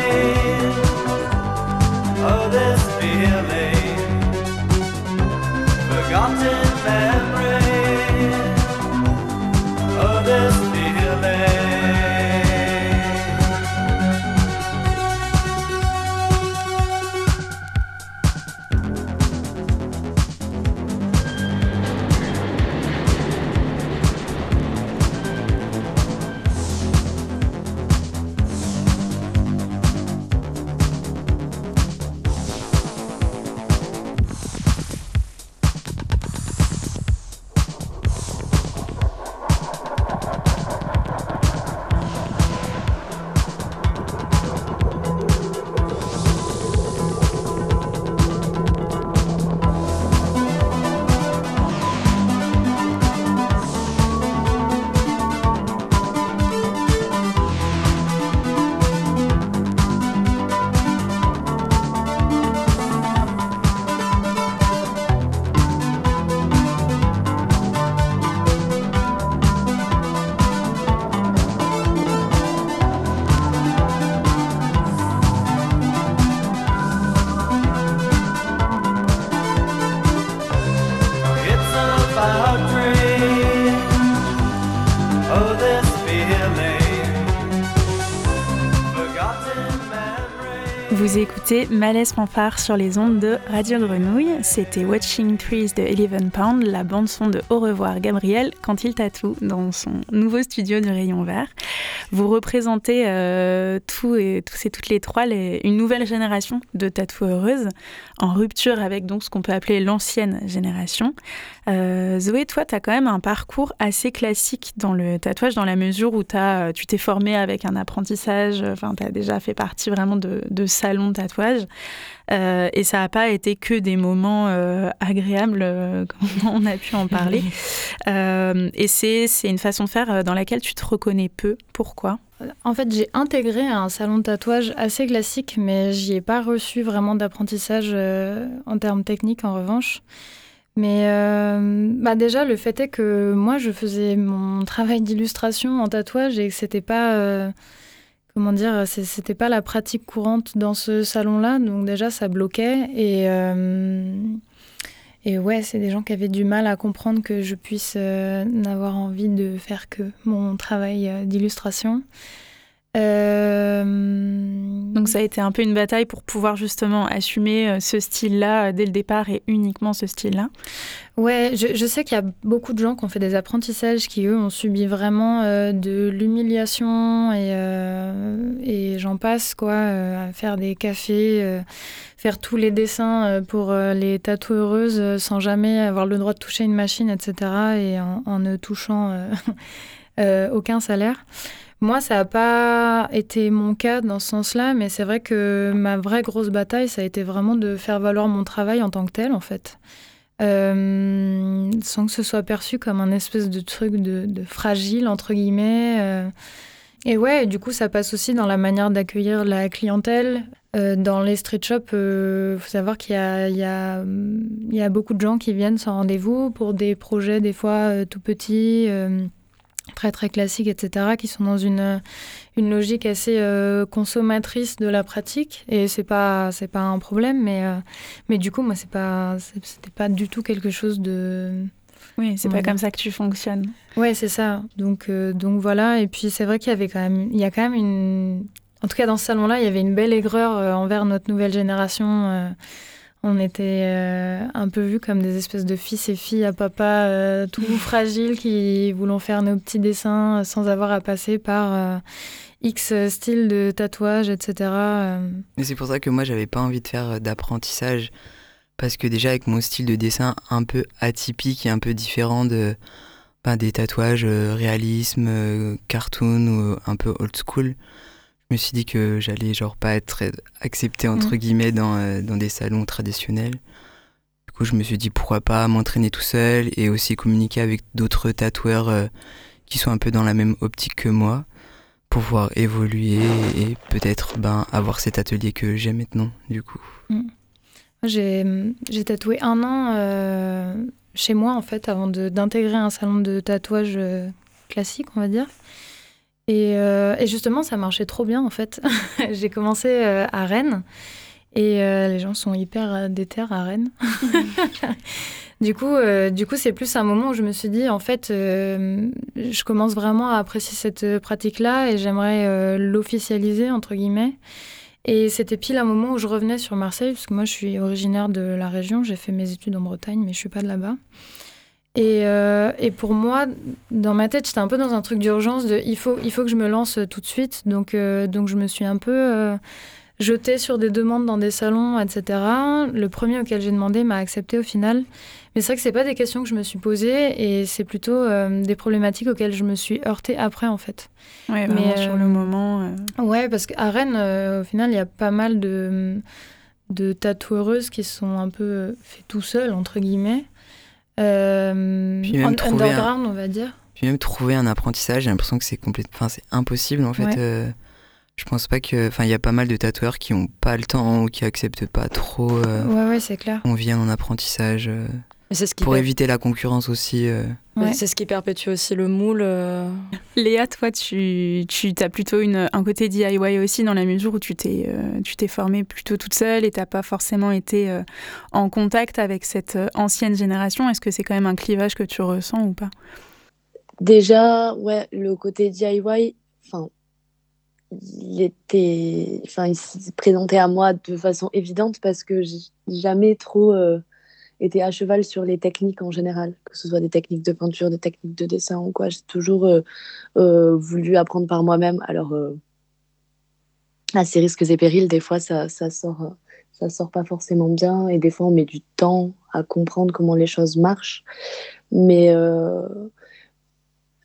Malaise Fanfare sur les ondes de Radio Grenouille. C'était Watching Trees de Eleven Pound, la bande-son de Au revoir Gabriel quand il tatoue dans son nouveau studio du Rayon Vert. Vous représentez euh, tous et, tous et toutes les trois une nouvelle génération de tatoueuses en rupture avec donc ce qu'on peut appeler l'ancienne génération. Euh, Zoé, toi, tu as quand même un parcours assez classique dans le tatouage dans la mesure où as, tu t'es formée avec un apprentissage, tu as déjà fait partie vraiment de, de salon de tatouage. Euh, et ça n'a pas été que des moments euh, agréables, euh, comme on a pu en parler. et c'est une façon de faire dans laquelle tu te reconnais peu. Pourquoi? En fait, j'ai intégré un salon de tatouage assez classique, mais j'y ai pas reçu vraiment d'apprentissage en termes techniques en revanche. Mais bah déjà, le fait est que moi, je faisais mon travail d'illustration en tatouage et que c'était pas comment dire, c'était pas la pratique courante dans ce salon-là, donc déjà ça bloquait et euh, et ouais, c'est des gens qui avaient du mal à comprendre que je puisse euh, n'avoir envie de faire que mon travail euh, d'illustration. Euh, Donc ça a été un peu une bataille pour pouvoir justement assumer euh, ce style-là euh, dès le départ et uniquement ce style-là. Ouais, je, sais qu'il y a beaucoup de gens qui ont fait des apprentissages qui, eux, ont subi vraiment de l'humiliation et, et j'en passe, quoi, à faire des cafés, faire tous les dessins pour les tatoueuses sans jamais avoir le droit de toucher une machine, etc. et en, en ne touchant aucun salaire. Moi, ça n'a pas été mon cas dans ce sens-là, mais c'est vrai que ma vraie grosse bataille, ça a été vraiment de faire valoir mon travail en tant que tel, en fait. Euh, sans que ce soit perçu comme un espèce de truc de, fragile, entre guillemets. Euh. Et ouais, du coup, ça passe aussi dans la manière d'accueillir la clientèle. Euh, dans les street shops, il faut savoir qu'il y, a, beaucoup de gens qui viennent sans rendez-vous pour des projets des fois tout petits très très classiques, etc., qui sont dans une, une logique assez euh, consommatrice de la pratique. Et c'est pas c'est pas un problème, mais euh, mais du coup moi c'est pas c'était pas du tout quelque chose de oui, c'est pas comme ça que tu fonctionnes. Ouais, c'est ça. Donc euh, donc voilà. Et puis c'est vrai qu'il y avait quand même il y a quand même une en tout cas dans ce salon-là il y avait une belle aigreur envers notre nouvelle génération on était euh, un peu vus comme des espèces de fils et filles à papa euh, tout fragiles qui voulons faire nos petits dessins sans avoir à passer par euh, X style de tatouage, etc. Et c'est pour ça que moi, j'avais pas envie de faire d'apprentissage. Parce que déjà, avec mon style de dessin un peu atypique et un peu différent de, ben, des tatouages réalisme, cartoon ou un peu old school, je me suis dit que j'allais genre pas être accepté entre mm. guillemets dans, euh, dans des salons traditionnels. Du coup, je me suis dit pourquoi pas m'entraîner tout seul et aussi communiquer avec d'autres tatoueurs euh, qui sont un peu dans la même optique que moi pour pouvoir évoluer et peut-être ben, avoir cet atelier que j'ai maintenant, du coup. Mm. J'ai tatoué un an euh, chez moi, en fait, avant d'intégrer un salon de tatouage classique, on va dire. Euh, et, justement, ça marchait trop bien en fait. j'ai commencé euh, à Rennes et euh, les gens sont hyper déter à Rennes. du coup, c'est plus un moment où je me suis dit en fait, je commence vraiment à apprécier cette pratique-là et j'aimerais l'officialiser entre guillemets. Et c'était pile un moment où je revenais sur Marseille, parce que moi je suis originaire de la région, j'ai fait mes études en Bretagne, mais je suis pas de là-bas. Euh, et, pour moi, dans ma tête, j'étais un peu dans un truc d'urgence de il faut, il faut que je me lance tout de suite. Donc, euh, donc je me suis un peu euh, jetée sur des demandes dans des salons, etc. Le premier auquel j'ai demandé m'a accepté au final. Mais c'est vrai que c'est pas des questions que je me suis posées et c'est plutôt des problématiques auxquelles je me suis heurtée après, en fait. Ouais, Mais sur le moment. Ouais, parce qu'à Rennes, au final, il y a pas mal de, de tatoueuses qui sont un peu fait tout seules, entre guillemets. Euh, puis même underground, on va dire. Puis même trouver un apprentissage, j'ai l'impression que c'est complètement, enfin c'est impossible en fait. Euh, je pense pas que, enfin il y a pas mal de tatoueurs qui ont pas le temps ou qui acceptent pas trop. Euh, ouais ouais c'est clair. On vient en apprentissage. Ce qui pour éviter la concurrence aussi. C'est ce qui perpétue aussi le moule. Léa, toi, tu, tu as plutôt une, un côté DIY aussi dans la mesure où tu t'es tu t'es formée plutôt toute seule et tu n'as pas forcément été en contact avec cette ancienne génération. Est-ce que c'est quand même un clivage que tu ressens ou pas? Déjà, ouais, le côté DIY, enfin, il était, enfin, il s'est présenté à moi de façon évidente parce que j'ai jamais trop euh, été à cheval sur les techniques en général, que ce soit des techniques de peinture, des techniques de dessin ou quoi. J'ai toujours euh, euh, voulu apprendre par moi-même. Alors, à ces risques et périls, des fois, ça, ça sort, ça sort pas forcément bien et des fois, on met du temps à comprendre comment les choses marchent. Mais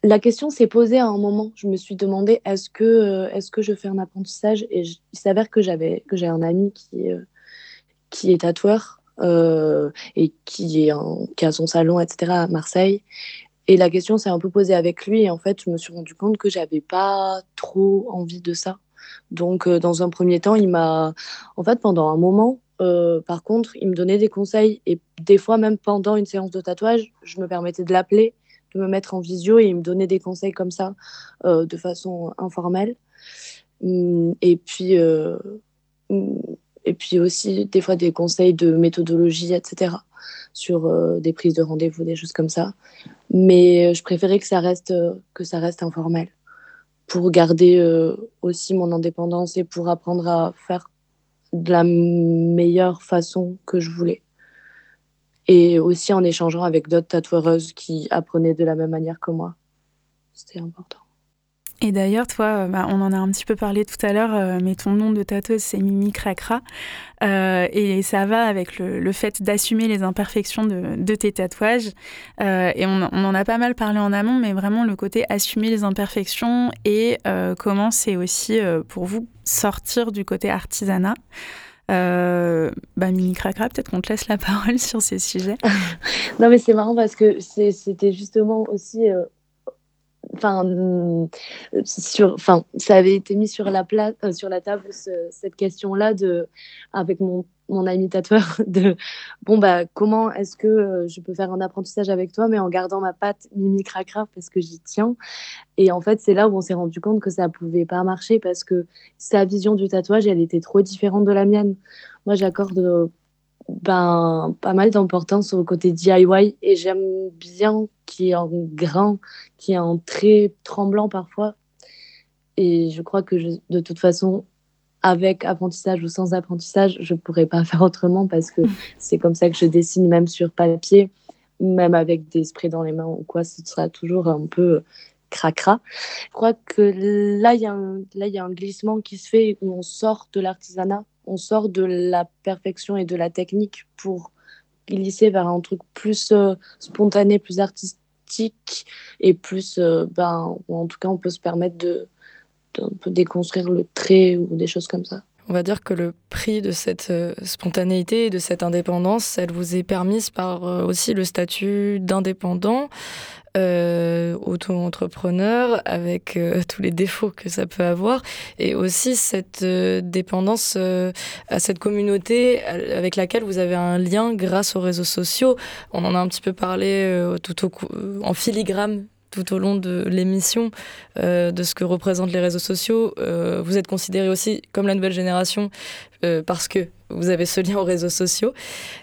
la question s'est posée à un moment. Je me suis demandé est-ce que, euh, est-ce que je fais un apprentissage? Et il s'avère que j'ai un ami qui, euh, qui est tatoueur euh, et qui, est qui a son salon, etc. à Marseille. Et la question s'est un peu posée avec lui. Et en fait, je me suis rendu compte que j'avais pas trop envie de ça. Donc, dans un premier temps, il m'a, en fait, pendant un moment, par contre, il me donnait des conseils et des fois même pendant une séance de tatouage, je me permettais de l'appeler de me mettre en visio et me donner des conseils comme ça euh, de façon informelle. Hum, et puis, euh, hum, et puis aussi des fois des conseils de méthodologie, etc. sur euh, des prises de rendez-vous, des choses comme ça. Mais je préférais que ça reste, que ça reste informel pour garder aussi mon indépendance et pour apprendre à faire de la meilleure façon que je voulais et aussi en échangeant avec d'autres tatoueuses qui apprenaient de la même manière que moi. C'était important. Et d'ailleurs, toi, euh, bah, on en a un petit peu parlé tout à l'heure, euh, mais ton nom de tatoueuse, c'est Mimi Cracra. Euh, et ça va avec le, fait d'assumer les imperfections de, tes tatouages. et on, en a pas mal parlé en amont, mais vraiment le côté assumer les imperfections et comment c'est aussi pour vous sortir du côté artisanat. Euh, bah, Mini Cracra, peut-être qu'on te laisse la parole sur ces sujets. non, mais c'est marrant parce que c'était justement aussi. Euh, enfin, sur, enfin, ça avait été mis sur la, euh, sur la table cette question-là de, avec mon mon ami tatoueur de bon bah comment est-ce que euh, je peux faire un apprentissage avec toi mais en gardant ma patte mimi cracra parce que j'y tiens. Et en fait c'est là où on s'est rendu compte que ça pouvait pas marcher parce que sa vision du tatouage elle était trop différente de la mienne. Moi j'accorde euh, ben pas mal d'importance au côté DIY et j'aime bien qui est en grain qui est en très tremblant parfois et je crois que de toute façon avec apprentissage ou sans apprentissage, je ne pourrais pas faire autrement parce que c'est comme ça que je dessine même sur papier, même avec des sprays dans les mains ou quoi, ce sera toujours un peu cracra. Je crois que là, il y a un glissement qui se fait où on sort de l'artisanat, on sort de la perfection et de la technique pour glisser vers un truc plus euh, spontané, plus artistique et plus, euh, ben, en tout cas, on peut se permettre de, peu déconstruire le trait ou des choses comme ça. On va dire que le prix de cette euh, spontanéité et de cette indépendance, elle vous est permise par euh, aussi le statut d'indépendant, euh, auto-entrepreneur, avec tous les défauts que ça peut avoir, et aussi cette dépendance à cette communauté avec laquelle vous avez un lien grâce aux réseaux sociaux. On en a un petit peu parlé tout au, en filigrane tout au long de l'émission euh, de ce que représentent les réseaux sociaux. Euh, vous êtes considéré aussi comme la nouvelle génération euh, parce que vous avez ce lien aux réseaux sociaux.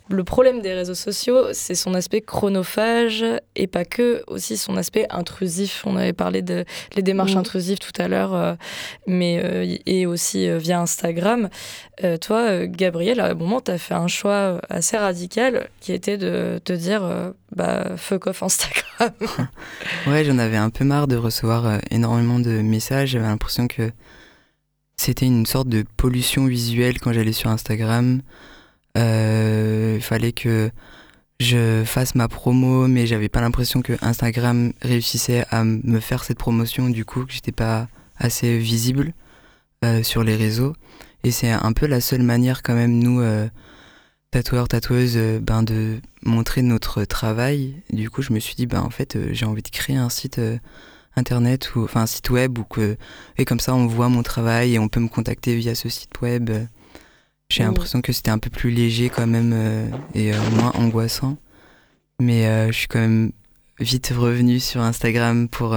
Le problème des réseaux sociaux, c'est son aspect chronophage et pas que, aussi son aspect intrusif. On avait parlé de les démarches intrusives tout à l'heure, mais et aussi via Instagram. toi, Gabriel, à un moment, tu as fait un choix assez radical qui était de te dire bah, fuck off Instagram. ouais, j'en avais un peu marre de recevoir énormément de messages. J'avais l'impression que c'était une sorte de pollution visuelle quand j'allais sur Instagram. Euh, il fallait que je fasse ma promo, mais j'avais pas l'impression que Instagram réussissait à me faire cette promotion, du coup, que j'étais pas assez visible euh, sur les réseaux. Et c'est un peu la seule manière, quand même, nous, euh, tatoueurs, tatoueuses, ben, de montrer notre travail. Du coup, je me suis dit, ben, en fait, j'ai envie de créer un site internet ou enfin un site web ou que et comme ça on voit mon travail et on peut me contacter via ce site web. J'ai l'impression que c'était un peu plus léger quand même euh, et euh, moins angoissant. Mais euh, je suis quand même vite revenu sur Instagram pour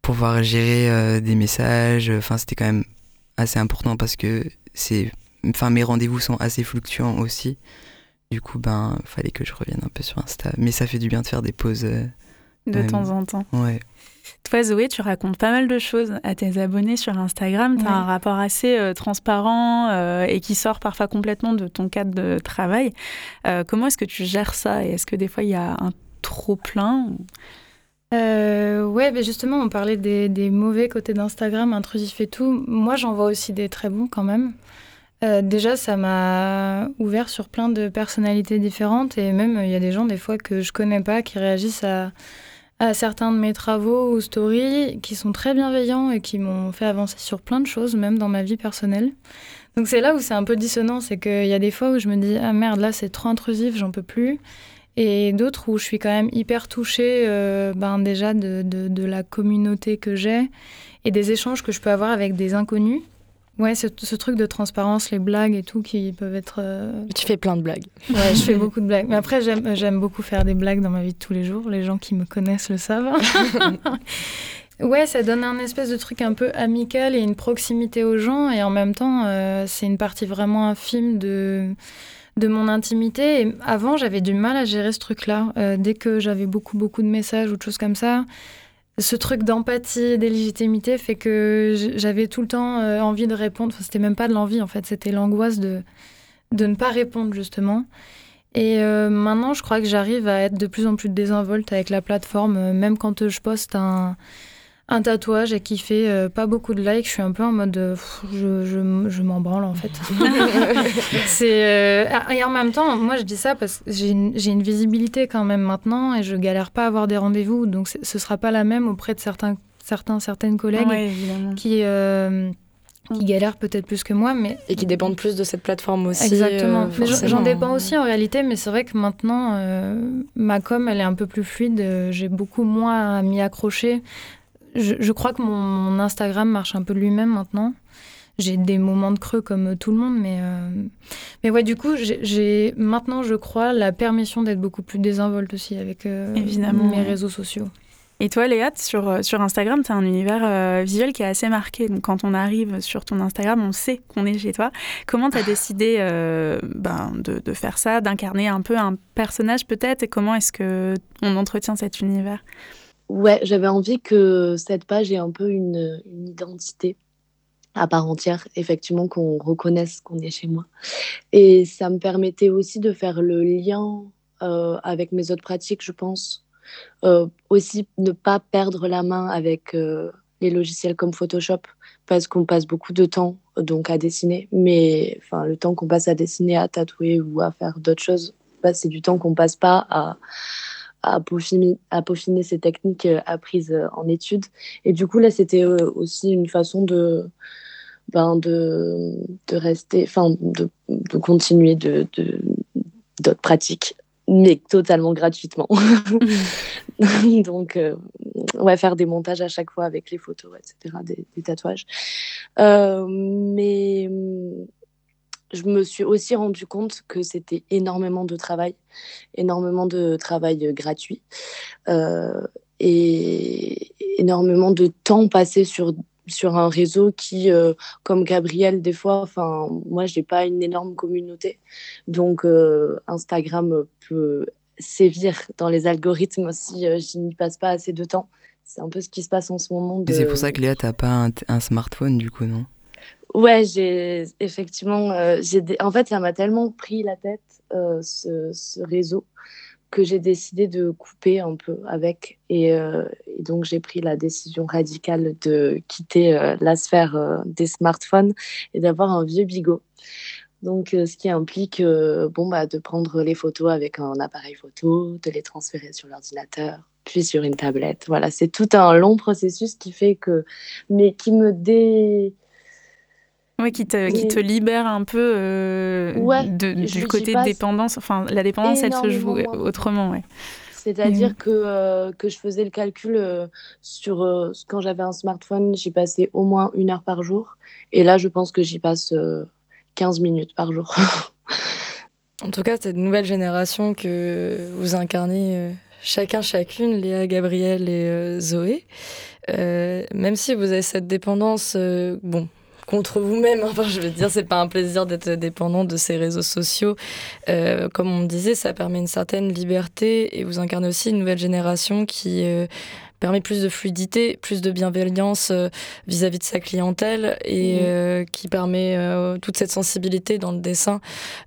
pouvoir gérer des messages. Enfin, c'était quand même assez important parce que c'est, enfin, mes rendez-vous sont assez fluctuants aussi. Du coup, ben, fallait que je revienne un peu sur Insta. Mais ça fait du bien de faire des pauses de temps en temps. Ouais. Toi, Zoé, tu racontes pas mal de choses à tes abonnés sur Instagram. Tu as un rapport assez euh, transparent euh, et qui sort parfois complètement de ton cadre de travail. Euh, comment est-ce que tu gères ça? Et est-ce que des fois, il y a un trop plein ouais, mais justement, on parlait des, des mauvais côtés d'Instagram, intrusif et tout. Moi, j'en vois aussi des très bons quand même. déjà, ça m'a ouvert sur plein de personnalités différentes et même il y a des gens des fois que je connais pas qui réagissent à, à certains de mes travaux ou stories qui sont très bienveillants et qui m'ont fait avancer sur plein de choses, même dans ma vie personnelle. Donc c'est là où c'est un peu dissonant, c'est qu'il y a des fois où je me dis ah merde là c'est trop intrusif, j'en peux plus, et d'autres où je suis quand même hyper touchée, euh, ben déjà de, de, de la communauté que j'ai et des échanges que je peux avoir avec des inconnus Ouais, ce, ce, truc de transparence, les blagues et tout qui peuvent être. Euh, tu fais plein de blagues. Ouais, je fais beaucoup de blagues. Mais après, j'aime beaucoup faire des blagues dans ma vie de tous les jours. Les gens qui me connaissent le savent. ouais, ça donne un espèce de truc un peu amical et une proximité aux gens. Et en même temps, euh, c'est une partie vraiment infime de de mon intimité. Et avant, j'avais du mal à gérer ce truc-là. Euh, dès que j'avais beaucoup, beaucoup de messages ou de choses comme ça, ce truc d'empathie, d'illégitimité fait que j'avais tout le temps euh, envie de répondre. Enfin, c'était même pas de l'envie en fait, c'était l'angoisse de, de ne pas répondre justement. Et euh, maintenant, je crois que j'arrive à être de plus en plus désinvolte avec la plateforme, euh, même quand je poste un, un tatouage et qui fait euh, pas beaucoup de likes, je suis un peu en mode euh, je, je, je m'en branle en fait. c'est euh, et en même temps, moi je dis ça parce que j'ai une, une, visibilité quand même maintenant et je galère pas à avoir des rendez-vous, donc ce sera pas la même auprès de certains, certains certaines collègues ouais, qui qui galèrent peut-être plus que moi, mais et qui dépendent plus de cette plateforme aussi. Exactement. Euh, J'en dépends aussi en réalité, mais c'est vrai que maintenant euh, ma com elle est un peu plus fluide. J'ai beaucoup moins à m'y accrocher je, je, crois que mon, mon, Instagram marche un peu de lui-même maintenant. J'ai des moments de creux comme tout le monde, mais, euh... mais ouais, du coup, j'ai maintenant, je crois, la permission d'être beaucoup plus désinvolte aussi avec euh, Évidemment. mes réseaux sociaux. Et toi, Léa, sur, euh, sur Instagram, tu as un univers euh, visuel qui est assez marqué. Donc, quand on arrive sur ton Instagram, on sait qu'on est chez toi. Comment tu as décidé euh, ben, de, de, faire ça, d'incarner un peu un personnage peut-être? Et comment est-ce qu'on entretient cet univers? Ouais, j'avais envie que cette page ait un peu une, identité à part entière, effectivement, qu'on reconnaisse qu'on est chez moi. Et ça me permettait aussi de faire le lien euh, avec mes autres pratiques, je pense. Euh, aussi, ne pas perdre la main avec euh, les logiciels comme Photoshop, parce qu'on passe beaucoup de temps donc à dessiner. Mais enfin, le temps qu'on passe à dessiner, à tatouer ou à faire d'autres choses, bah, c'est du temps qu'on passe pas à à peaufiner, ces techniques euh, apprises euh, en études. Et du coup, là, c'était euh, aussi une façon de, ben, de, de rester, enfin, de, de continuer de, d'autres pratiques, mais totalement gratuitement. Donc, euh, ouais, faire des montages à chaque fois avec les photos, etc., des, tatouages. Mais je me suis aussi rendu compte que c'était énormément de travail, énormément de travail euh, gratuit euh, et énormément de temps passé sur sur un réseau qui, euh, comme Gabriel, des fois, enfin, moi, j'ai pas une énorme communauté, donc euh, Instagram peut sévir dans les algorithmes si je n'y passe pas assez de temps. C'est un peu ce qui se passe en ce moment. De... C'est pour ça que Léa, t'as pas un, un smartphone, du coup, non? Ouais, j'ai effectivement, euh, en fait, ça m'a tellement pris la tête euh, ce, réseau que j'ai décidé de couper un peu avec, et, euh, donc j'ai pris la décision radicale de quitter la sphère des smartphones et d'avoir un vieux bigot. Donc, ce qui implique bon bah de prendre les photos avec un appareil photo, de les transférer sur l'ordinateur, puis sur une tablette. Voilà, c'est tout un long processus qui fait que, mais qui me dé oui, qui te, qui te libère un peu euh, ouais, de, du côté de dépendance. Enfin, la dépendance, elle se joue autrement, ouais. C'est-à-dire mmh. que, euh, que je faisais le calcul euh, sur euh, quand j'avais un smartphone, j'y passais au moins une heure par jour. Et là, je pense que j'y passe 15 minutes par jour. en tout cas, cette nouvelle génération que vous incarnez chacun, chacune, Léa, Gabriel et Zoé, même si vous avez cette dépendance, bon, contre vous-même. Enfin, je veux dire, c'est pas un plaisir d'être dépendant de ces réseaux sociaux. Euh, comme on me disait, ça permet une certaine liberté et vous incarnez aussi une nouvelle génération qui euh, permet plus de fluidité, plus de bienveillance euh, vis-à-vis de sa clientèle et mmh. qui permet toute cette sensibilité dans le dessin.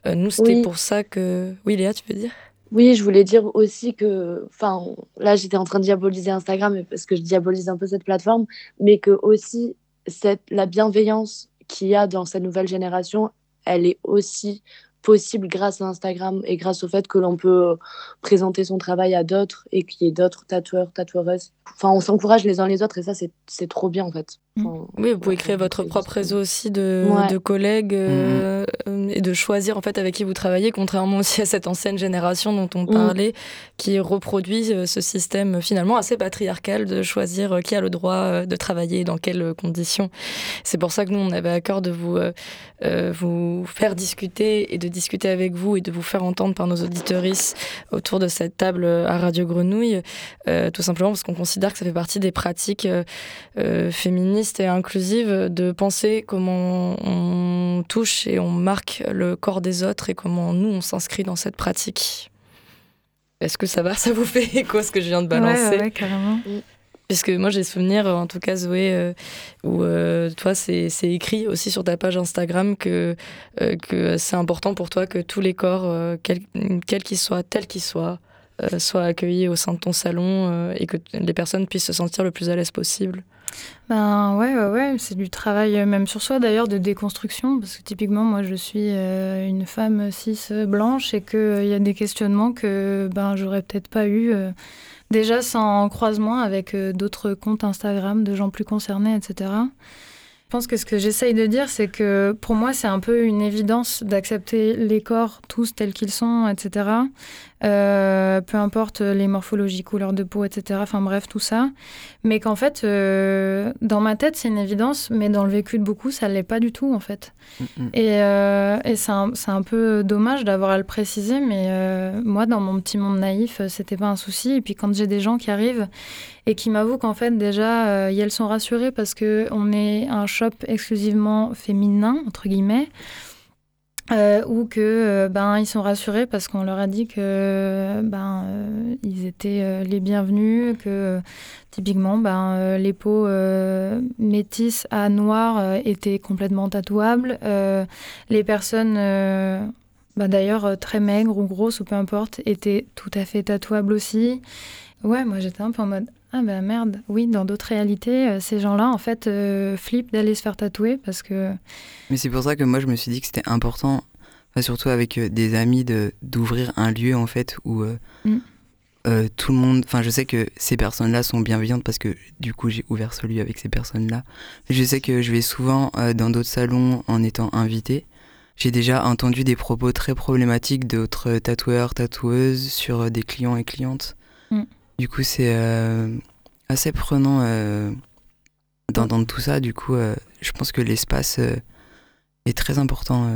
nous, c'était pour ça que. Oui, Léa, tu veux dire? Oui, je voulais dire aussi que, enfin, là, j'étais en train de diaboliser Instagram parce que je diabolise un peu cette plateforme, mais que aussi la bienveillance qu'il y a dans cette nouvelle génération, elle est aussi possible grâce à Instagram et grâce au fait que l'on peut présenter son travail à d'autres et qu'il y ait d'autres tatoueurs, tatoueuses. Enfin, on s'encourage les uns les autres et ça, c'est trop bien en fait. Mm. oui, vous pouvez créer votre propre réseau aussi de, de collègues euh, et de choisir en fait avec qui vous travaillez, contrairement aussi à cette ancienne génération dont on mm. parlait, qui reproduit euh, ce système finalement assez patriarcal de choisir euh, qui a le droit de travailler et dans quelles conditions. C'est pour ça que nous, on avait à cœur de vous, vous faire discuter et de discuter avec vous et de vous faire entendre par nos auditorices autour de cette table à Radio Grenouille, tout simplement parce qu'on considère que ça fait partie des pratiques féministes et inclusive de penser comment on touche et on marque le corps des autres et comment nous on s'inscrit dans cette pratique. Est-ce que ça va? Ça vous fait écho ce que je viens de balancer? Ouais, carrément. Puisque moi j'ai souvenir, en tout cas Zoé, euh, où euh, toi c'est écrit aussi sur ta page Instagram que, euh, que c'est important pour toi que tous les corps, quels qu'ils soient, tels qu'ils soient, soient accueillis au sein de ton salon et que les personnes puissent se sentir le plus à l'aise possible. Ben ouais, ouais, ouais. c'est du travail euh, même sur soi d'ailleurs de déconstruction parce que typiquement moi je suis euh, une femme cis blanche et qu'il il y a des questionnements que ben j'aurais peut-être pas eu euh, déjà sans croisement avec d'autres comptes Instagram de gens plus concernés, etc. Je pense que ce que j'essaye de dire, c'est que pour moi, c'est un peu une évidence d'accepter les corps tous tels qu'ils sont, etc. Euh, peu importe les morphologies, couleurs de peau, etc. Enfin bref, tout ça. Mais qu'en fait, euh, dans ma tête, c'est une évidence, mais dans le vécu de beaucoup, ça ne l'est pas du tout, en fait. Et, euh, et c'est un, un, peu dommage d'avoir à le préciser, mais moi, dans mon petit monde naïf, c'était pas un souci. Et puis quand j'ai des gens qui arrivent et qui m'avouent qu'en fait, déjà, elles sont rassurées parce qu'on est un shop exclusivement féminin, entre guillemets. Euh, ou que euh, ben ils sont rassurés parce qu'on leur a dit que ben euh, ils étaient les bienvenus que typiquement ben les peaux métisses à noir étaient complètement tatouables. Les personnes ben, d'ailleurs très maigres ou grosses ou peu importe étaient tout à fait tatouables aussi. Ouais moi j'étais un peu en mode ah ben merde, oui, dans d'autres réalités, euh, ces gens-là, en fait, euh, flippent d'aller se faire tatouer parce que... Mais c'est pour ça que moi, je me suis dit que c'était important, surtout avec euh, des amis, de d'ouvrir un lieu, en fait, où mm. tout le monde... Enfin, je sais que ces personnes-là sont bienveillantes parce que, du coup, j'ai ouvert ce lieu avec ces personnes-là. Je sais que je vais souvent dans d'autres salons en étant invité. J'ai déjà entendu des propos très problématiques d'autres tatoueurs, tatoueuses sur des clients et clientes. Du coup, c'est euh, assez prenant euh, d'entendre tout ça. Du coup, euh, je pense que l'espace est très important.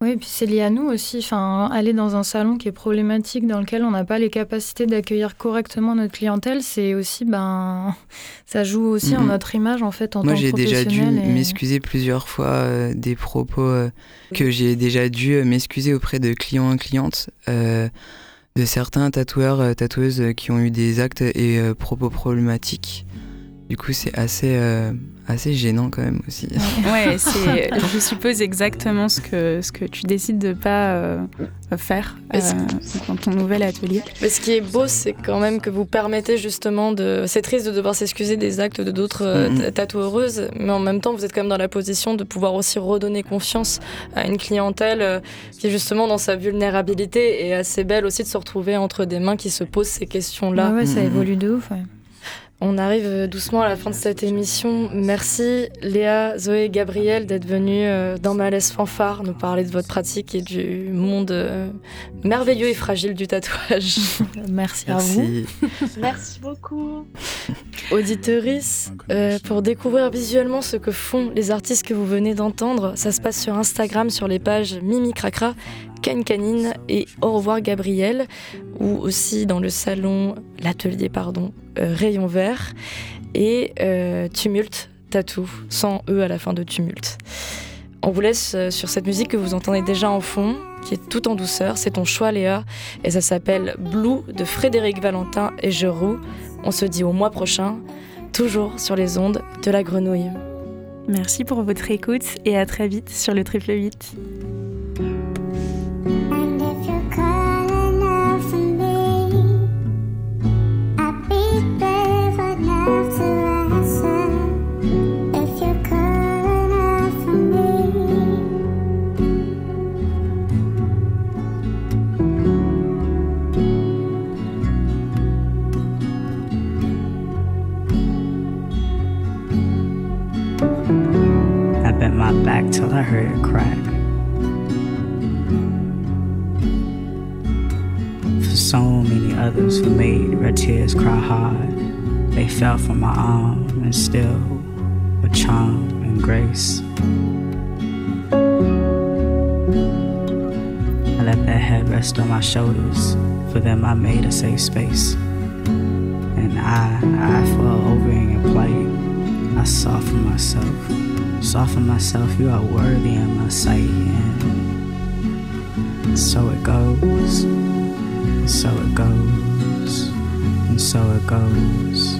Oui, et puis c'est lié à nous aussi. Enfin, aller dans un salon qui est problématique, dans lequel on n'a pas les capacités d'accueillir correctement notre clientèle, c'est aussi, ben, ça joue aussi en notre image en fait en Moi, j'ai déjà dû m'excuser plusieurs fois des propos que j'ai déjà dû m'excuser auprès de clients et clientes de certains tatoueurs, euh, tatoueuses euh, qui ont eu des actes et euh, propos problématiques. Du coup, c'est assez, assez gênant quand même aussi. Ouais, c'est, je suppose exactement ce que, ce que tu décides de pas euh, faire euh, dans ton nouvel atelier. Mais ce qui est beau, c'est quand même que vous permettez justement de. C'est triste de devoir s'excuser des actes de d'autres euh, mm-hmm. tatoueuses, mais en même temps, vous êtes quand même dans la position de pouvoir aussi redonner confiance à une clientèle qui est justement dans sa vulnérabilité et assez belle aussi de se retrouver entre des mains qui se posent ces questions-là. Ouais, ça mm-hmm. évolue de ouf. Ouais. On arrive doucement à la fin de cette émission. Merci Léa, Zoé, Gabriel d'être venus euh, dans Malaise Fanfare nous parler de votre pratique et du monde euh, merveilleux et fragile du tatouage. Merci, à vous. Merci beaucoup. Auditeurice, euh, pour découvrir visuellement ce que font les artistes que vous venez d'entendre, ça se passe sur Instagram sur les pages Mimi Cracra Canine et Au revoir Gabriel, ou aussi dans le salon, l'atelier, pardon, euh, Rayon Vert et euh, Tumulte Tatou, sans E à la fin de tumulte. On vous laisse sur cette musique que vous entendez déjà en fond, qui est tout en douceur. C'est ton choix, Léa, et ça s'appelle Blue de Frédéric Valentin et Jeroux. On se dit au mois prochain, toujours sur les ondes de la grenouille. Merci pour votre écoute et à très vite sur le triple 8. Till I heard it crack. For so many others who made red tears cry hard, they fell from my arm and still with charm and grace. I let their head rest on my shoulders. For them, I made a safe space. And I, I fell over in your plight. I for myself. Soften myself, you are worthy in my sight. And so it goes, and so it goes, and so it goes.